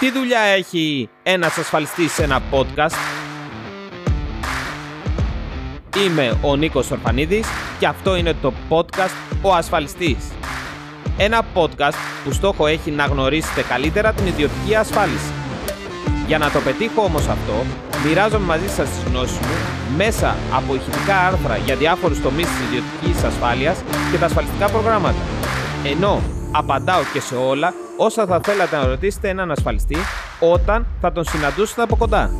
Τι δουλειά έχει ένας ασφαλιστής σε ένα podcast? Είμαι ο Νίκος Ορφανίδης και αυτό είναι το podcast «Ο Ασφαλιστής». Ένα podcast που στόχο έχει να γνωρίσετε καλύτερα την ιδιωτική ασφάλιση. Για να το πετύχω όμως αυτό, μοιράζομαι μαζί σας τις γνώσεις μου μέσα από ηχητικά άρθρα για διάφορους τομείς της ιδιωτικής ασφάλειας και τα ασφαλιστικά προγράμματα. Ενώ απαντάω και σε όλα όσα θα θέλατε να ρωτήσετε έναν ασφαλιστή όταν θα τον συναντούσετε από κοντά.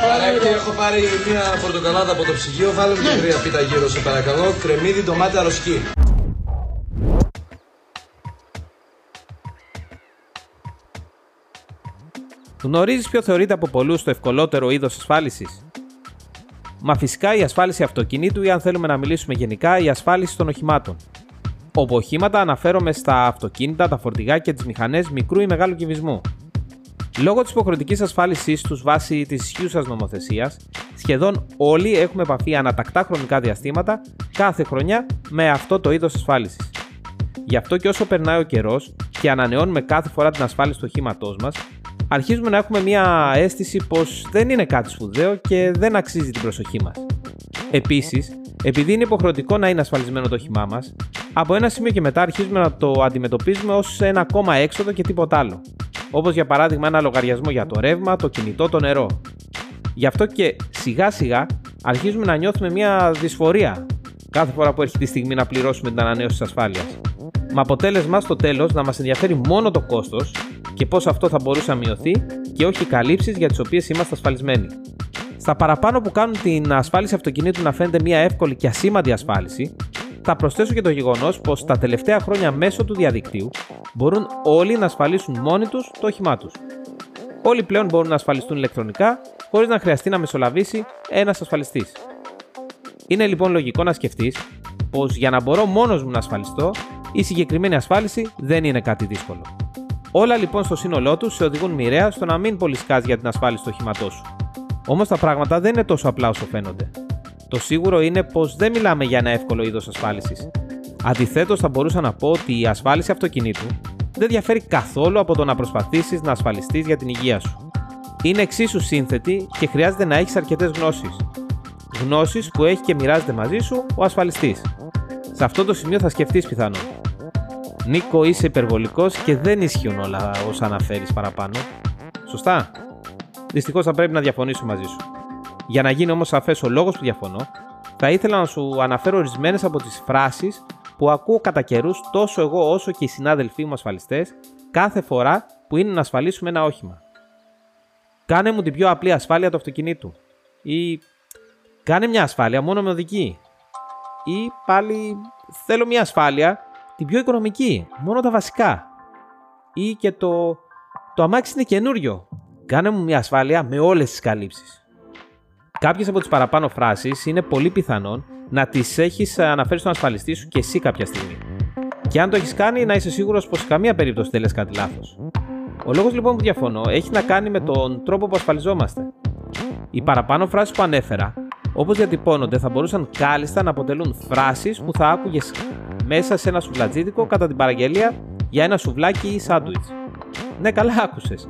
Παρακαλώ, έχω πάρει μια πορτοκαλάδα από το ψυγείο. Βάλε μου και τρία πίτα γύρω, σε παρακαλώ. Κρεμμύδι, ντομάτα, αροσκή. Γνωρίζεις ποιο θεωρείται από πολλούς το ευκολότερο είδος ασφάλισης; Μα φυσικά η ασφάλιση αυτοκινήτου ή αν θέλουμε να μιλήσουμε γενικά η ασφάλιση των οχημάτων. Από οχήματα αναφέρομαι στα αυτοκίνητα, τα φορτηγά και τις μηχανές μικρού ή μεγάλου κυβισμού. Λόγω της υποχρεωτικής ασφάλισής τους βάσει της ισχύουσας νομοθεσίας, σχεδόν όλοι έχουμε επαφή ανατακτά χρονικά διαστήματα κάθε χρονιά με αυτό το είδος ασφάλισης. Γι' αυτό και όσο περνάει ο καιρός και ανανεώνουμε κάθε φορά την ασφάλιση του οχήματός μας, αρχίζουμε να έχουμε μια αίσθηση πως δεν είναι κάτι σπουδαίο και δεν αξίζει την προσοχή μας. Επίσης, επειδή είναι υποχρεωτικό να είναι ασφαλισμένο το όχημά μας, από ένα σημείο και μετά αρχίζουμε να το αντιμετωπίζουμε ως ένα ακόμα έξοδο και τίποτα άλλο. Όπως για παράδειγμα ένα λογαριασμό για το ρεύμα, το κινητό, το νερό. Γι' αυτό και σιγά σιγά αρχίζουμε να νιώθουμε μια δυσφορία κάθε φορά που έρχεται η στιγμή να πληρώσουμε την ανανέωση της ασφάλειας. Με αποτέλεσμα στο τέλος να μας ενδιαφέρει μόνο το κόστος και πώς αυτό θα μπορούσε να μειωθεί και όχι οι καλύψεις για τις οποίες είμαστε ασφαλισμένοι. Στα παραπάνω που κάνουν την ασφάλιση αυτοκινήτου να φαίνεται μια εύκολη και ασήμαντη ασφάλιση, θα προσθέσω και το γεγονός πως τα τελευταία χρόνια μέσω του διαδικτύου μπορούν όλοι να ασφαλίσουν μόνοι τους το όχημά τους. Όλοι πλέον μπορούν να ασφαλιστούν ηλεκτρονικά χωρίς να χρειαστεί να μεσολαβήσει ένας ασφαλιστής. Είναι λοιπόν λογικό να σκεφτείς πως για να μπορώ μόνος μου να ασφαλιστώ, η συγκεκριμένη ασφάλιση δεν είναι κάτι δύσκολο. Όλα λοιπόν στο σύνολό τους σε οδηγούν μοιραία στο να μην πολυσκάζει για την ασφάλιση του οχήματός σου. Όμως τα πράγματα δεν είναι τόσο απλά όσο φαίνονται. Το σίγουρο είναι πως δεν μιλάμε για ένα εύκολο είδος ασφάλισης. Αντιθέτως, θα μπορούσα να πω ότι η ασφάλιση αυτοκινήτου δεν διαφέρει καθόλου από το να προσπαθήσεις να ασφαλιστείς για την υγεία σου. Είναι εξίσου σύνθετη και χρειάζεται να έχεις αρκετές γνώσεις. Γνώσεις που έχει και μοιράζεται μαζί σου ο ασφαλιστής. Σε αυτό το σημείο θα σκεφτείς πιθανόν. Νίκο, είσαι υπερβολικός και δεν ισχύουν όλα όσα αναφέρεις παραπάνω. Σωστά; Δυστυχώς θα πρέπει να διαφωνήσω μαζί σου. Για να γίνει όμως σαφές ο λόγος που διαφωνώ, θα ήθελα να σου αναφέρω ορισμένες από τις φράσεις που ακούω κατά καιρούς τόσο εγώ όσο και οι συνάδελφοί μου ασφαλιστές κάθε φορά που είναι να ασφαλίσουμε ένα όχημα. Κάνε μου την πιο απλή ασφάλεια του αυτοκινήτου. Ή κάνε μια ασφάλεια μόνο με οδική. Ή πάλι θέλω μια ασφάλεια την πιο οικονομική, μόνο τα βασικά. Ή και το, το αμάξι είναι καινούριο. Κάνε μου μια ασφάλεια με όλες τις καλύψεις. Κάποιες από τις παραπάνω φράσεις είναι πολύ πιθανόν να τις έχεις αναφέρει στον ασφαλιστή σου και εσύ κάποια στιγμή. Και αν το έχεις κάνει να είσαι σίγουρος πως σε καμία περίπτωση δεν λες κάτι λάθος. Ο λόγος λοιπόν που διαφωνώ έχει να κάνει με τον τρόπο που ασφαλιζόμαστε. Οι παραπάνω φράσεις που ανέφερα, όπως διατυπώνονται, θα μπορούσαν κάλλιστα να αποτελούν φράσεις που θα άκουγες μέσα σε ένα σουβλατζίδικο κατά την παραγγελία για ένα σουβλάκι ή σάντουιτς. Ναι, καλά άκουσες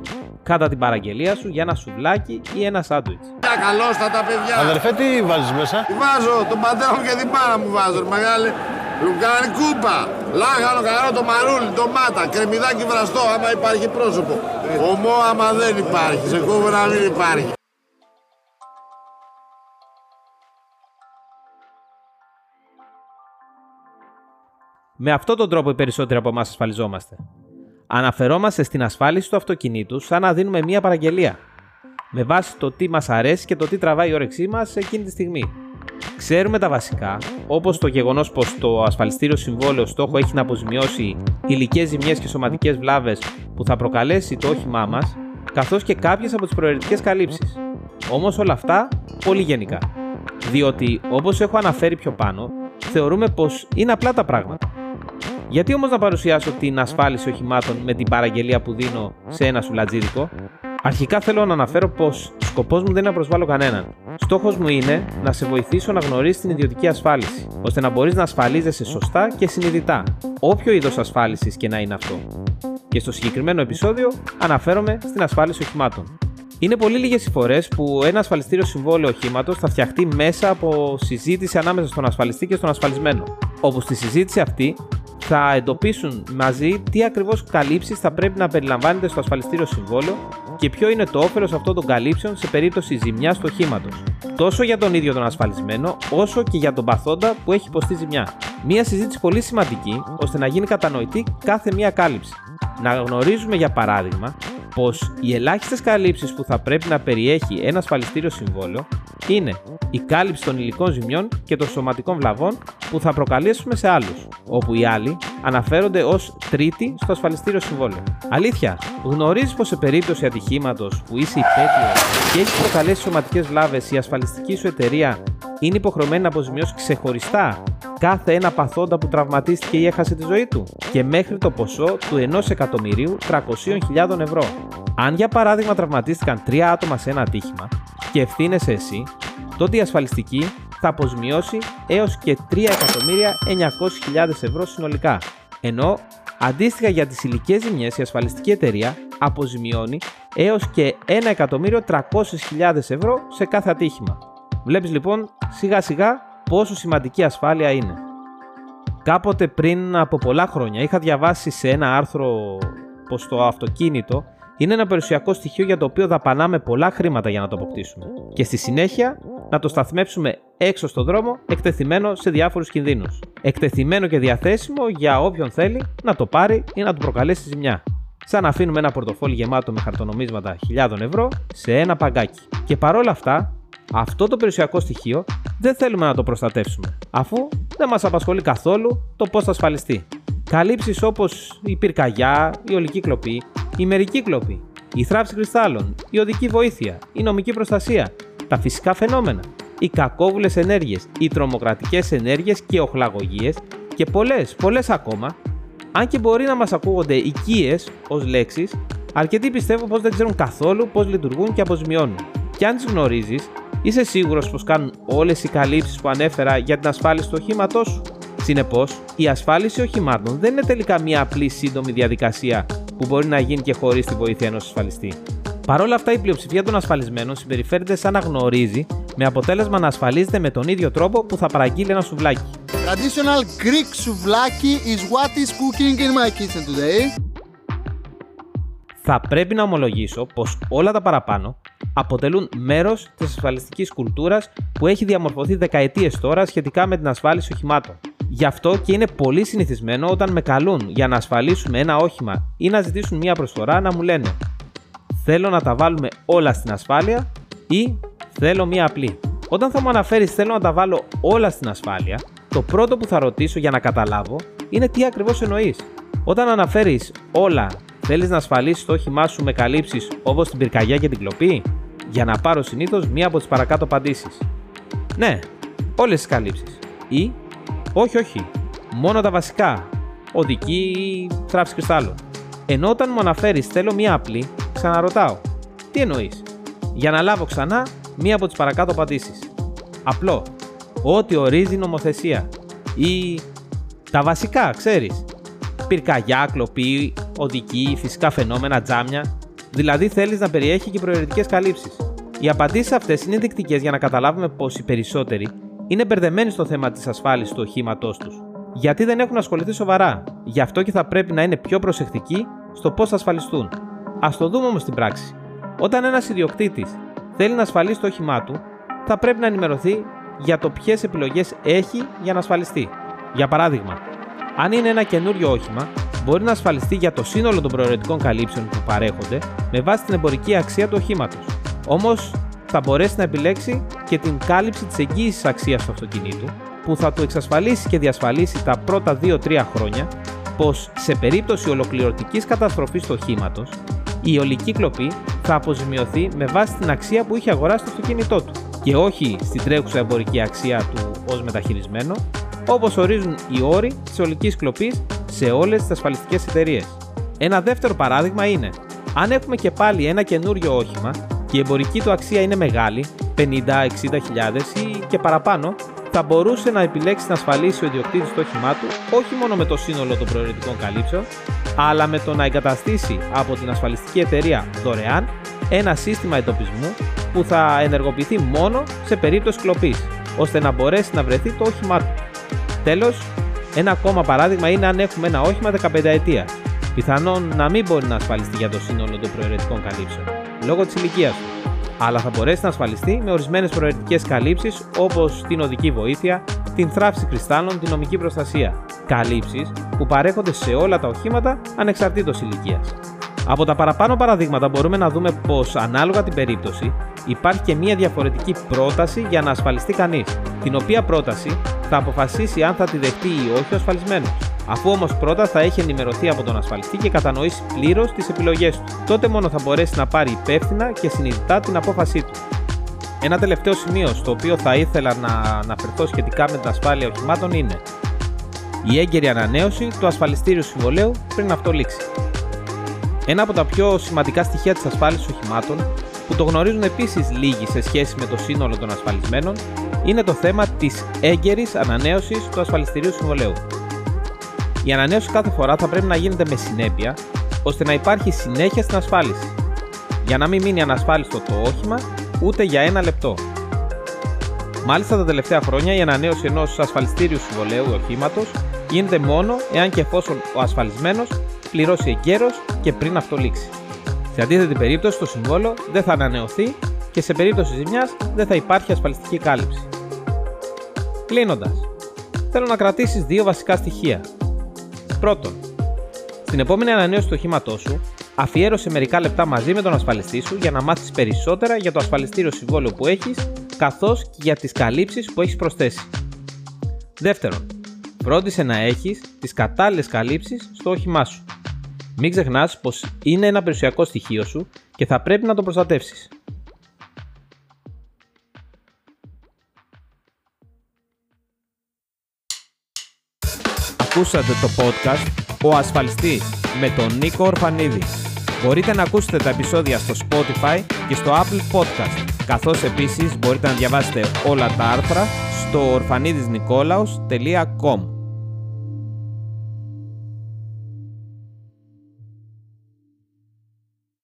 κατά την παραγγελία σου για ένα σουβλάκι ή ένα σάντουιτς. Καλώ τα τα παιδιά. Αδερφέ, τι βάζεις μέσα; Τι βάζω, τον πατέρα μου και την μάνα μου βάζω, ρε μεγάλη. Λουκάνι κούπα, λάχανο καρό, το μαρούλι, ντομάτα, κρεμμυδάκι βραστό, άμα υπάρχει πρόσωπο. Ομό άμα δεν υπάρχει, σε κόβω να μην υπάρχει. Με αυτόν τον τρόπο οι περισσότεροι από εμάς ασφαλιζόμαστε. Αναφερόμαστε στην ασφάλιση του αυτοκινήτου σαν να δίνουμε μία παραγγελία. Με βάση το τι μας αρέσει και το τι τραβάει η όρεξή μας εκείνη τη στιγμή. Ξέρουμε τα βασικά, όπως το γεγονός πως το ασφαλιστήριο συμβόλαιο στόχο έχει να αποζημιώσει υλικέ ζημιές και σωματικές βλάβες που θα προκαλέσει το όχημά μας, καθώς και κάποιες από τις προαιρετικές καλύψεις. Όμως όλα αυτά πολύ γενικά. Διότι, όπως έχω αναφέρει πιο πάνω, θεωρούμε πως είναι απλά τα πράγματα. Γιατί όμως να παρουσιάσω την ασφάλιση οχημάτων με την παραγγελία που δίνω σε ένα σουλατζίδικο; Αρχικά θέλω να αναφέρω πως σκοπός μου δεν είναι να προσβάλλω κανέναν. Στόχος μου είναι να σε βοηθήσω να γνωρίσεις την ιδιωτική ασφάλιση, ώστε να μπορείς να ασφαλίζεσαι σωστά και συνειδητά, όποιο είδος ασφάλισης και να είναι αυτό. Και στο συγκεκριμένο επεισόδιο αναφέρομαι στην ασφάλιση οχημάτων. Είναι πολύ λίγες οι φορές που ένα ασφαλιστήριο συμβόλαιο οχήματος θα φτιαχτεί μέσα από συζήτηση ανάμεσα στον ασφαλιστή και στον ασφαλισμένο. Όπου στη συζήτηση αυτή θα εντοπίσουν μαζί τι ακριβώς καλύψεις θα πρέπει να περιλαμβάνεται στο ασφαλιστήριο συμβόλαιο και ποιο είναι το όφελος αυτών των καλύψεων σε περίπτωση ζημιάς τους οχήματο. Τόσο για τον ίδιο τον ασφαλισμένο, όσο και για τον παθόντα που έχει υποστεί ζημιά. Μία συζήτηση πολύ σημαντική ώστε να γίνει κατανοητή κάθε μία κάλυψη. Να γνωρίζουμε για παράδειγμα πως οι ελάχιστες καλύψεις που θα πρέπει να περιέχει ένα ασφαλιστήριο συμβόλαιο είναι η κάλυψη των υλικών ζημιών και των σωματικών βλαβών που θα προκαλέσουμε σε άλλους, όπου οι άλλοι αναφέρονται ως τρίτη στο ασφαλιστήριο συμβόλαιο. Αλήθεια, γνωρίζεις πως σε περίπτωση ατυχήματος που είσαι υπέτειος και έχεις προκαλέσει σωματικές βλάβες, η ασφαλιστική σου εταιρεία είναι υποχρεωμένη να αποζημιώσει ξεχωριστά κάθε ένα παθόντα που τραυματίστηκε ή έχασε τη ζωή του και μέχρι το ποσό του 1.300.000 ευρώ. Αν για παράδειγμα τραυματίστηκαν 3 άτομα σε ένα ατύχημα και ευθύνεσαι εσύ, τότε η ασφαλιστική θα αποζημιώσει έως και 3.900.000 ευρώ συνολικά. Ενώ αντίστοιχα για τις υλικές ζημιές η ασφαλιστική εταιρεία αποζημιώνει έως και 1.300.000 ευρώ σε κάθε ατύχημα. Βλέπεις λοιπόν σιγά σιγά πόσο σημαντική ασφάλεια είναι. Κάποτε πριν από πολλά χρόνια είχα διαβάσει σε ένα άρθρο πως το αυτοκίνητο είναι ένα περιουσιακό στοιχείο για το οποίο δαπανάμε πολλά χρήματα για να το αποκτήσουμε και στη συνέχεια να το σταθμεύσουμε έξω στον δρόμο εκτεθειμένο σε διάφορους κινδύνους. Εκτεθειμένο και διαθέσιμο για όποιον θέλει να το πάρει ή να του προκαλέσει ζημιά. Σαν να αφήνουμε ένα πορτοφόλι γεμάτο με χαρτονομίσματα χιλιάδων ευρώ σε ένα παγκάκι. Και παρόλα αυτά αυτό το περιουσιακό στοιχείο δεν θέλουμε να το προστατεύσουμε, αφού δεν μας απασχολεί καθόλου το πώς θα ασφαλιστεί. Καλύψεις όπως η πυρκαγιά, η ολική κλοπή, η μερική κλοπή, η θράψη κρυστάλλων, η οδική βοήθεια, η νομική προστασία, τα φυσικά φαινόμενα, οι κακόβουλες ενέργειες, οι τρομοκρατικές ενέργειες και οχλαγωγίες και πολλές, πολλές ακόμα, αν και μπορεί να μας ακούγονται οικίες ως λέξεις, αρκετοί πιστεύω πως δεν ξέρουν καθόλου πώ λειτουργούν και αποζημιώνουν. Και αν τις γνωρίζεις, Είσαι σίγουρος πως κάνουν όλες οι καλύψεις που ανέφερα για την ασφάλιση του οχήματός σου. Συνεπώς, η ασφάλιση οχημάτων δεν είναι τελικά μια απλή σύντομη διαδικασία που μπορεί να γίνει και χωρίς τη βοήθεια ενός ασφαλιστή. Παρ' όλα αυτά, η πλειοψηφία των ασφαλισμένων συμπεριφέρεται σαν να γνωρίζει, με αποτέλεσμα να ασφαλίζεται με τον ίδιο τρόπο που θα παραγγείλει ένα σουβλάκι. Traditional Greek souvlaki is what is cooking in my kitchen today. Θα πρέπει να ομολογήσω πως όλα τα παραπάνω αποτελούν μέρος της ασφαλιστικής κουλτούρας που έχει διαμορφωθεί δεκαετίες τώρα σχετικά με την ασφάλιση οχημάτων. Γι' αυτό και είναι πολύ συνηθισμένο όταν με καλούν για να ασφαλίσουμε ένα όχημα ή να ζητήσουν μία προσφορά να μου λένε Θέλω να τα βάλουμε όλα στην ασφάλεια ή Θέλω μία απλή. Όταν θα μου αναφέρεις Θέλω να τα βάλω όλα στην ασφάλεια, το πρώτο που θα ρωτήσω για να καταλάβω είναι τι ακριβώς εννοείς. Όταν αναφέρεις όλα, θέλεις να ασφαλίσεις το όχημά σου με καλύψεις όπως την πυρκαγιά και την κλοπή, για να πάρω συνήθως μία από τις παρακάτω απαντήσεις. Ναι, όλες τις καλύψεις. Ή όχι, όχι, μόνο τα βασικά. Οδική ή θράψη κρυστάλλων. Ενώ όταν μου αναφέρεις θέλω μία απλή, ξαναρωτάω. Τι εννοείς, για να λάβω ξανά μία από τις παρακάτω απαντήσεις. Απλό. Ό,τι ορίζει η νομοθεσία. Ή τα βασικά, ξέρεις. Πυρκαγιά, κλοπή, οδική, φυσικά φαινόμενα, τζάμια. Δηλαδή θέλεις να περιέχει και προαιρετικές καλύψεις. Οι απαντήσεις αυτές είναι ενδεικτικέ για να καταλάβουμε πως οι περισσότεροι είναι μπερδεμένοι στο θέμα της ασφάλισης του οχήματός τους. Γιατί δεν έχουν ασχοληθεί σοβαρά. Γι' αυτό και θα πρέπει να είναι πιο προσεκτικοί στο πώς θα ασφαλιστούν. Α το δούμε όμως στην πράξη. Όταν ένας ιδιοκτήτης θέλει να ασφαλίσει το όχημά του, θα πρέπει να ενημερωθεί για το ποιες επιλογές έχει για να ασφαλιστεί. Για παράδειγμα, αν είναι ένα καινούριο όχημα, μπορεί να ασφαλιστεί για το σύνολο των προαιρετικών καλύψεων που παρέχονται με βάση την εμπορική αξία του οχήματος. Όμως θα μπορέσει να επιλέξει και την κάλυψη της εγγύησης αξίας του αυτοκινήτου που θα του εξασφαλίσει και διασφαλίσει τα πρώτα 2-3 χρόνια πως σε περίπτωση ολοκληρωτικής καταστροφής του οχήματος, η ολική κλοπή θα αποζημιωθεί με βάση την αξία που είχε αγοράσει το αυτοκίνητό του και όχι στην τρέχουσα εμπορική αξία του ως μεταχειρισμένο, όπως ορίζουν οι όροι της ολικής κλοπής σε όλες τις ασφαλιστικές εταιρείες. Ένα δεύτερο παράδειγμα είναι, αν έχουμε και πάλι ένα καινούριο όχημα και η εμπορική του αξία είναι μεγάλη, 50-60 χιλιάδες ή και παραπάνω, θα μπορούσε να επιλέξει να ασφαλίσει ο ιδιοκτήτης το όχημά του όχι μόνο με το σύνολο των προαιρετικών καλύψεων, αλλά με το να εγκαταστήσει από την ασφαλιστική εταιρεία δωρεάν ένα σύστημα εντοπισμού που θα ενεργοποιηθεί μόνο σε περίπτωση κλοπής, ώστε να μπορέσει να βρεθεί το όχημά του. Τέλος, ένα ακόμα παράδειγμα είναι αν έχουμε ένα όχημα 15 ετία. Πιθανόν να μην μπορεί να ασφαλιστεί για το σύνολο των προαιρετικών καλύψεων, λόγω της ηλικίας του. Αλλά θα μπορέσει να ασφαλιστεί με ορισμένες προαιρετικές καλύψεις όπως την οδική βοήθεια, την θράψη κρυστάλλων, την νομική προστασία. Καλύψεις που παρέχονται σε όλα τα οχήματα ανεξαρτήτως ηλικίας. Από τα παραπάνω παραδείγματα μπορούμε να δούμε πως ανάλογα την περίπτωση υπάρχει και μια διαφορετική πρόταση για να ασφαλιστεί κανείς, την οποία πρόταση θα αποφασίσει αν θα τη δεχτεί ή όχι ο ασφαλισμένος. Αφού όμως πρώτα θα έχει ενημερωθεί από τον ασφαλιστή και κατανοήσει πλήρως τις επιλογές του, τότε μόνο θα μπορέσει να πάρει υπεύθυνα και συνειδητά την απόφασή του. Ένα τελευταίο σημείο στο οποίο θα ήθελα να αναφερθώ σχετικά με την ασφάλεια οχημάτων είναι η έγκαιρη ανανέωση του ασφαλιστήριου συμβολέου πριν αυτό λήξει. Ένα από τα πιο σημαντικά στοιχεία της ασφάλισης οχημάτων, που το γνωρίζουν επίσης λίγοι σε σχέση με το σύνολο των ασφαλισμένων, είναι το θέμα της έγκαιρης ανανέωσης του ασφαλιστηρίου συμβολέου. Η ανανέωση κάθε φορά θα πρέπει να γίνεται με συνέπεια, ώστε να υπάρχει συνέχεια στην ασφάλιση, για να μην μείνει ανασφάλιστο το όχημα ούτε για ένα λεπτό. Μάλιστα, τα τελευταία χρόνια η ανανέωση ενός ασφαλιστήριου συμβολέου οχήματος γίνεται μόνο εάν και εφόσον ο ασφαλισμένος πληρώσει εγκαίρως και πριν αυτό λήξει. Σε αντίθετη περίπτωση, το συμβόλο δεν θα ανανεωθεί και σε περίπτωση ζημιάς δεν θα υπάρχει ασφαλιστική κάλυψη. Κλείνοντας, θέλω να κρατήσεις δύο βασικά στοιχεία. Πρώτον, στην επόμενη ανανέωση του οχήματός σου, αφιέρωσε μερικά λεπτά μαζί με τον ασφαλιστή σου για να μάθεις περισσότερα για το ασφαλιστήριο συμβόλαιο που έχεις, καθώς και για τις καλύψεις που έχεις προσθέσει. Δεύτερον, φρόντισε να έχεις τις κατάλληλες καλύψεις στο όχημά σου. Μην ξεχνάς πως είναι ένα περιουσιακό στοιχείο σου και θα πρέπει να το προστατεύσεις. Ακούσατε το podcast «Ο Ασφαλιστής» με τον Νίκο Ορφανίδη. Μπορείτε να ακούσετε τα επεισόδια στο Spotify και στο Apple Podcast, καθώς επίσης μπορείτε να διαβάσετε όλα τα άρθρα στο orfanidisnikolaos.com.